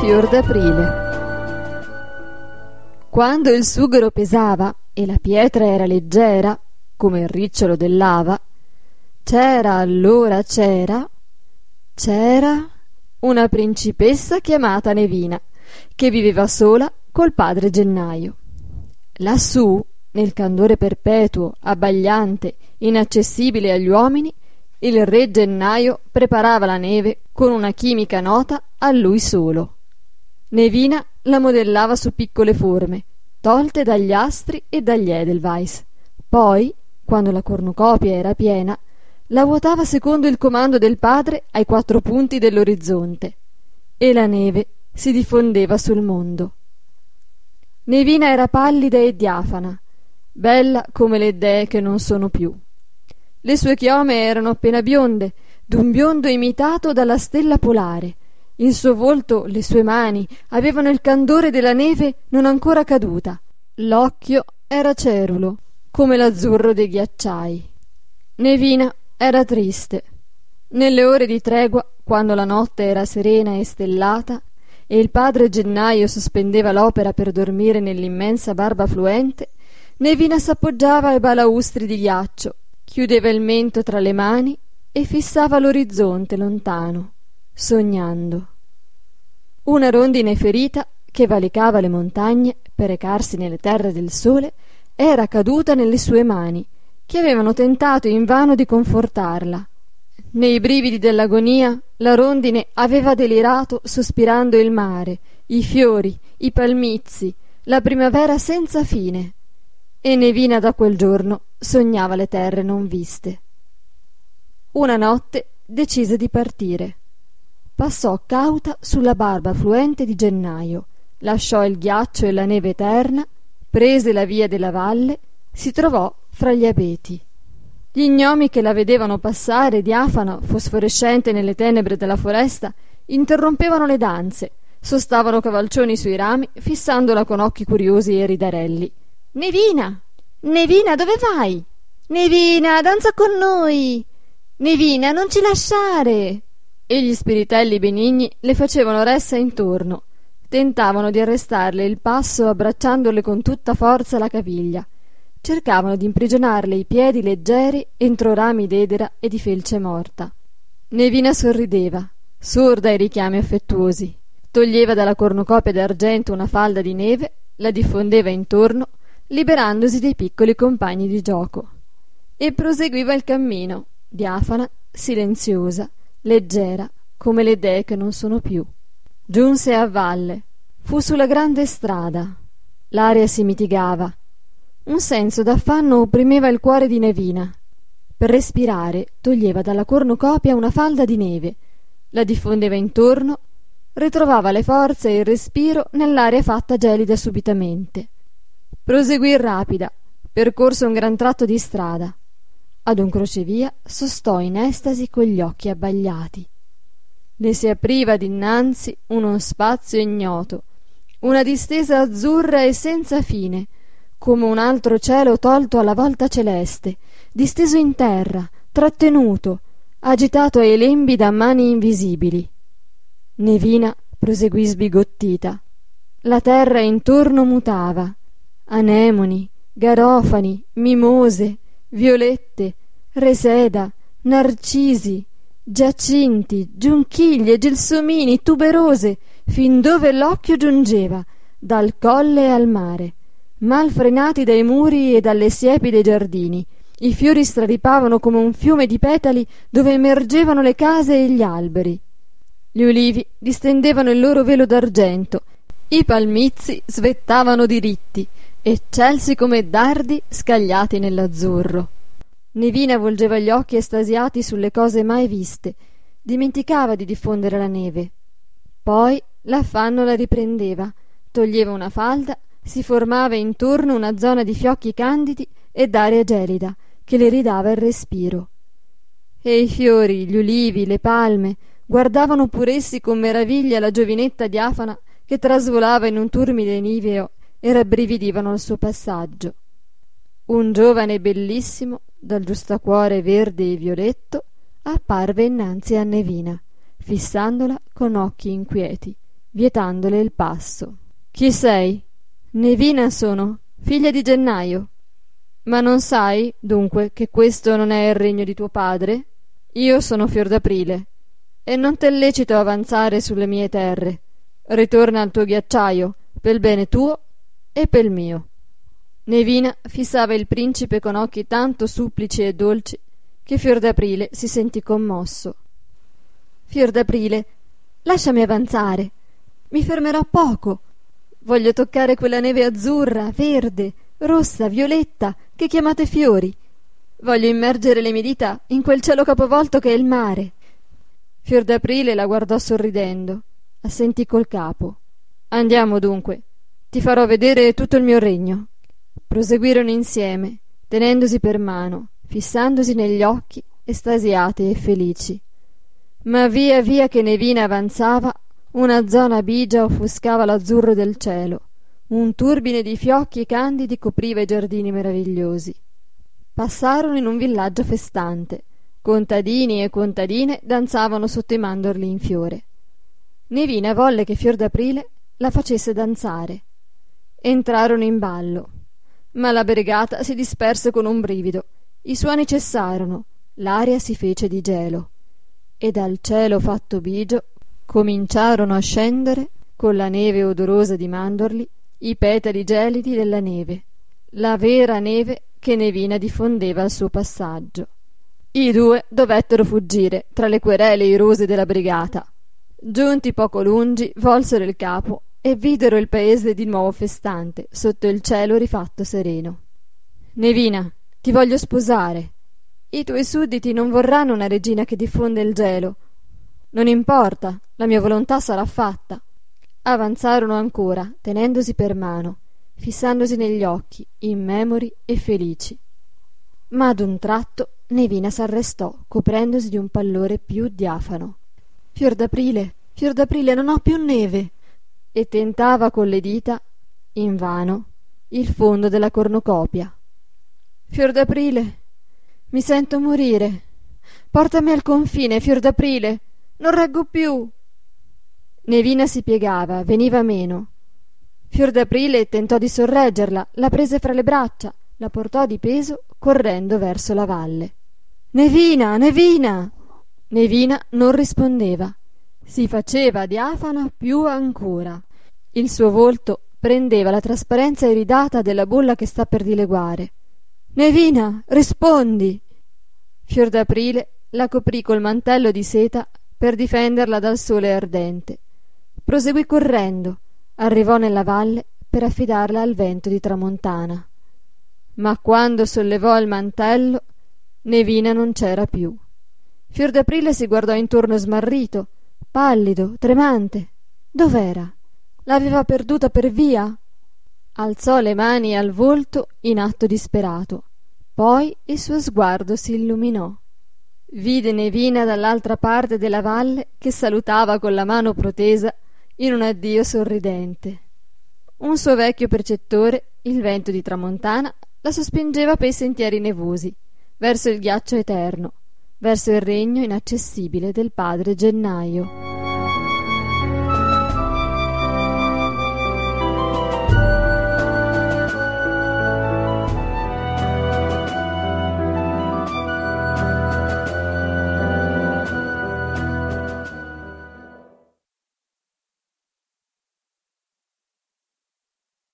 Fior d'aprile. Quando il sughero pesava e la pietra era leggera, come il ricciolo dell'ava, c'era allora c'era, c'era una principessa chiamata Nevina, che viveva sola col padre Gennaio. Lassù, nel candore perpetuo, abbagliante, inaccessibile agli uomini, il re Gennaio preparava la neve con una chimica nota a lui solo. Nevina la modellava su piccole forme, tolte dagli astri e dagli Edelweiss. Poi, quando la cornucopia era piena, la vuotava secondo il comando del padre ai quattro punti dell'orizzonte e la neve si diffondeva sul mondo. Nevina era pallida e diafana, bella come le dee che non sono più. Le sue chiome erano appena bionde, d'un biondo imitato dalla stella polare. Il suo volto, le sue mani, avevano il candore della neve non ancora caduta. L'occhio era cerulo, come l'azzurro dei ghiacciai. Nevina era triste. Nelle ore di tregua, quando la notte era serena e stellata, e il padre Gennaio sospendeva l'opera per dormire nell'immensa barba fluente, Nevina s'appoggiava ai balaustri di ghiaccio chiudeva il mento tra le mani e fissava l'orizzonte lontano, sognando. Una rondine ferita che valicava le montagne per recarsi nelle terre del sole era caduta nelle sue mani, che avevano tentato invano di confortarla. Nei brividi dell'agonia la rondine aveva delirato sospirando il mare, i fiori, i palmizi, la primavera senza fine. E Nevina da quel giorno sognava le terre non viste. Una notte decise di partire. Passò cauta sulla barba fluente di gennaio, lasciò il ghiaccio e la neve eterna, prese la via della valle, si trovò fra gli abeti. Gli gnomi che la vedevano passare diafano, fosforescente nelle tenebre della foresta, interrompevano le danze, sostavano cavalcioni sui rami, fissandola con occhi curiosi e ridarelli. Nevina! Nevina, dove vai? Nevina, danza con noi! Nevina, non ci lasciare! E gli spiritelli benigni le facevano ressa intorno, tentavano di arrestarle il passo abbracciandole con tutta forza la caviglia. Cercavano di imprigionarle i piedi leggeri entro rami d'edera e di felce morta. Nevina sorrideva, sorda ai richiami affettuosi. Toglieva dalla cornucopia d'argento una falda di neve, la diffondeva intorno liberandosi dei piccoli compagni di gioco. E proseguiva il cammino, diafana, silenziosa, leggera, come le dee che non sono più. Giunse a valle, fu sulla grande strada. L'aria si mitigava. Un senso d'affanno opprimeva il cuore di Nevina. Per respirare toglieva dalla cornucopia una falda di neve, la diffondeva intorno, ritrovava le forze e il respiro nell'aria fatta gelida subitamente proseguì rapida percorse un gran tratto di strada ad un crocevia sostò in estasi con gli occhi abbagliati. Le si apriva dinanzi uno spazio ignoto una distesa azzurra e senza fine come un altro cielo tolto alla volta celeste disteso in terra trattenuto agitato ai lembi da mani invisibili. Nevina proseguì sbigottita. La terra intorno mutava. Anemoni garofani mimose violette reseda narcisi giacinti giunchiglie gelsomini tuberose fin dove l'occhio giungeva dal colle al mare mal frenati dai muri e dalle siepi dei giardini. I fiori straripavano come un fiume di petali dove emergevano le case e gli alberi. Gli ulivi distendevano il loro velo d'argento. I palmizi svettavano diritti eccelsi come dardi scagliati nell'azzurro. Nevina volgeva gli occhi estasiati sulle cose mai viste, dimenticava di diffondere la neve. Poi l'affanno la riprendeva, toglieva una falda, si formava intorno una zona di fiocchi candidi e d'aria gelida che le ridava il respiro. E i fiori, gli ulivi, le palme guardavano pur essi con meraviglia la giovinetta diafana che trasvolava in un turmide niveo e rabbrividivano al suo passaggio. Un giovane bellissimo, dal giustacuore verde e violetto, apparve innanzi a Nevina, fissandola con occhi inquieti, vietandole il passo. Chi sei? Nevina sono, figlia di gennaio. Ma non sai, dunque, che questo non è il regno di tuo padre? Io sono fior d'aprile, e non t'è lecito avanzare sulle mie terre. Ritorna al tuo ghiacciaio, pel bene tuo e pel mio. Nevina fissava il principe con occhi tanto supplici e dolci che Fior d'Aprile si sentì commosso. Fior d'Aprile, lasciami avanzare. Mi fermerò poco. Voglio toccare quella neve azzurra, verde, rossa, violetta che chiamate fiori. Voglio immergere le mie dita in quel cielo capovolto che è il mare. Fior d'Aprile la guardò sorridendo, assentì col capo. Andiamo dunque, ti farò vedere tutto il mio regno. Proseguirono insieme, tenendosi per mano, fissandosi negli occhi, estasiati e felici. Ma via via che Nevina avanzava, una zona bigia offuscava l'azzurro del cielo, un turbine di fiocchi candidi copriva i giardini meravigliosi. Passarono in un villaggio festante. Contadini e contadine danzavano sotto i mandorli in fiore. Nevina volle che Fior d'Aprile la facesse danzare. Entrarono in ballo, ma la brigata si disperse con un brivido. I suoni cessarono, l'aria si fece di gelo, e dal cielo fatto bigio cominciarono a scendere, con la neve odorosa di mandorli, i petali gelidi della neve, la vera neve che Nevina diffondeva al suo passaggio. I due dovettero fuggire tra le querele irose della brigata. Giunti poco lungi, volsero il capo e videro il paese di nuovo festante, sotto il cielo rifatto sereno. Nevina, ti voglio sposare. I tuoi sudditi non vorranno una regina che diffonde il gelo. Non importa, la mia volontà sarà fatta. Avanzarono ancora, tenendosi per mano, fissandosi negli occhi, immemori e felici. Ma ad un tratto Nevina s'arrestò, coprendosi di un pallore più diafano. Fior d'aprile, fior d'aprile, non ho più neve. E tentava con le dita, invano, il fondo della cornucopia. Fior d'aprile, mi sento morire. Portami al confine, fior d'aprile, non reggo più. Nevina si piegava, veniva meno. Fior d'aprile tentò di sorreggerla, la prese fra le braccia, la portò di peso correndo verso la valle. Nevina, Nevina! Nevina non rispondeva. Si faceva diafana più ancora. Il suo volto prendeva la trasparenza iridata della bolla che sta per dileguare. Nevina, rispondi! Fior d'aprile la coprì col mantello di seta per difenderla dal sole ardente. Proseguì correndo, arrivò nella valle per affidarla al vento di tramontana. Ma quando sollevò il mantello Nevina non c'era più. Fior d'Aprile si guardò intorno smarrito, pallido, tremante. Dov'era? L'aveva perduta per via? Alzò le mani al volto in atto disperato. Poi il suo sguardo si illuminò. Vide Nevina dall'altra parte della valle che salutava con la mano protesa in un addio sorridente. Un suo vecchio precettore, il vento di tramontana, la sospingeva per i sentieri nevosi verso il ghiaccio eterno, verso il regno inaccessibile del padre Gennaio.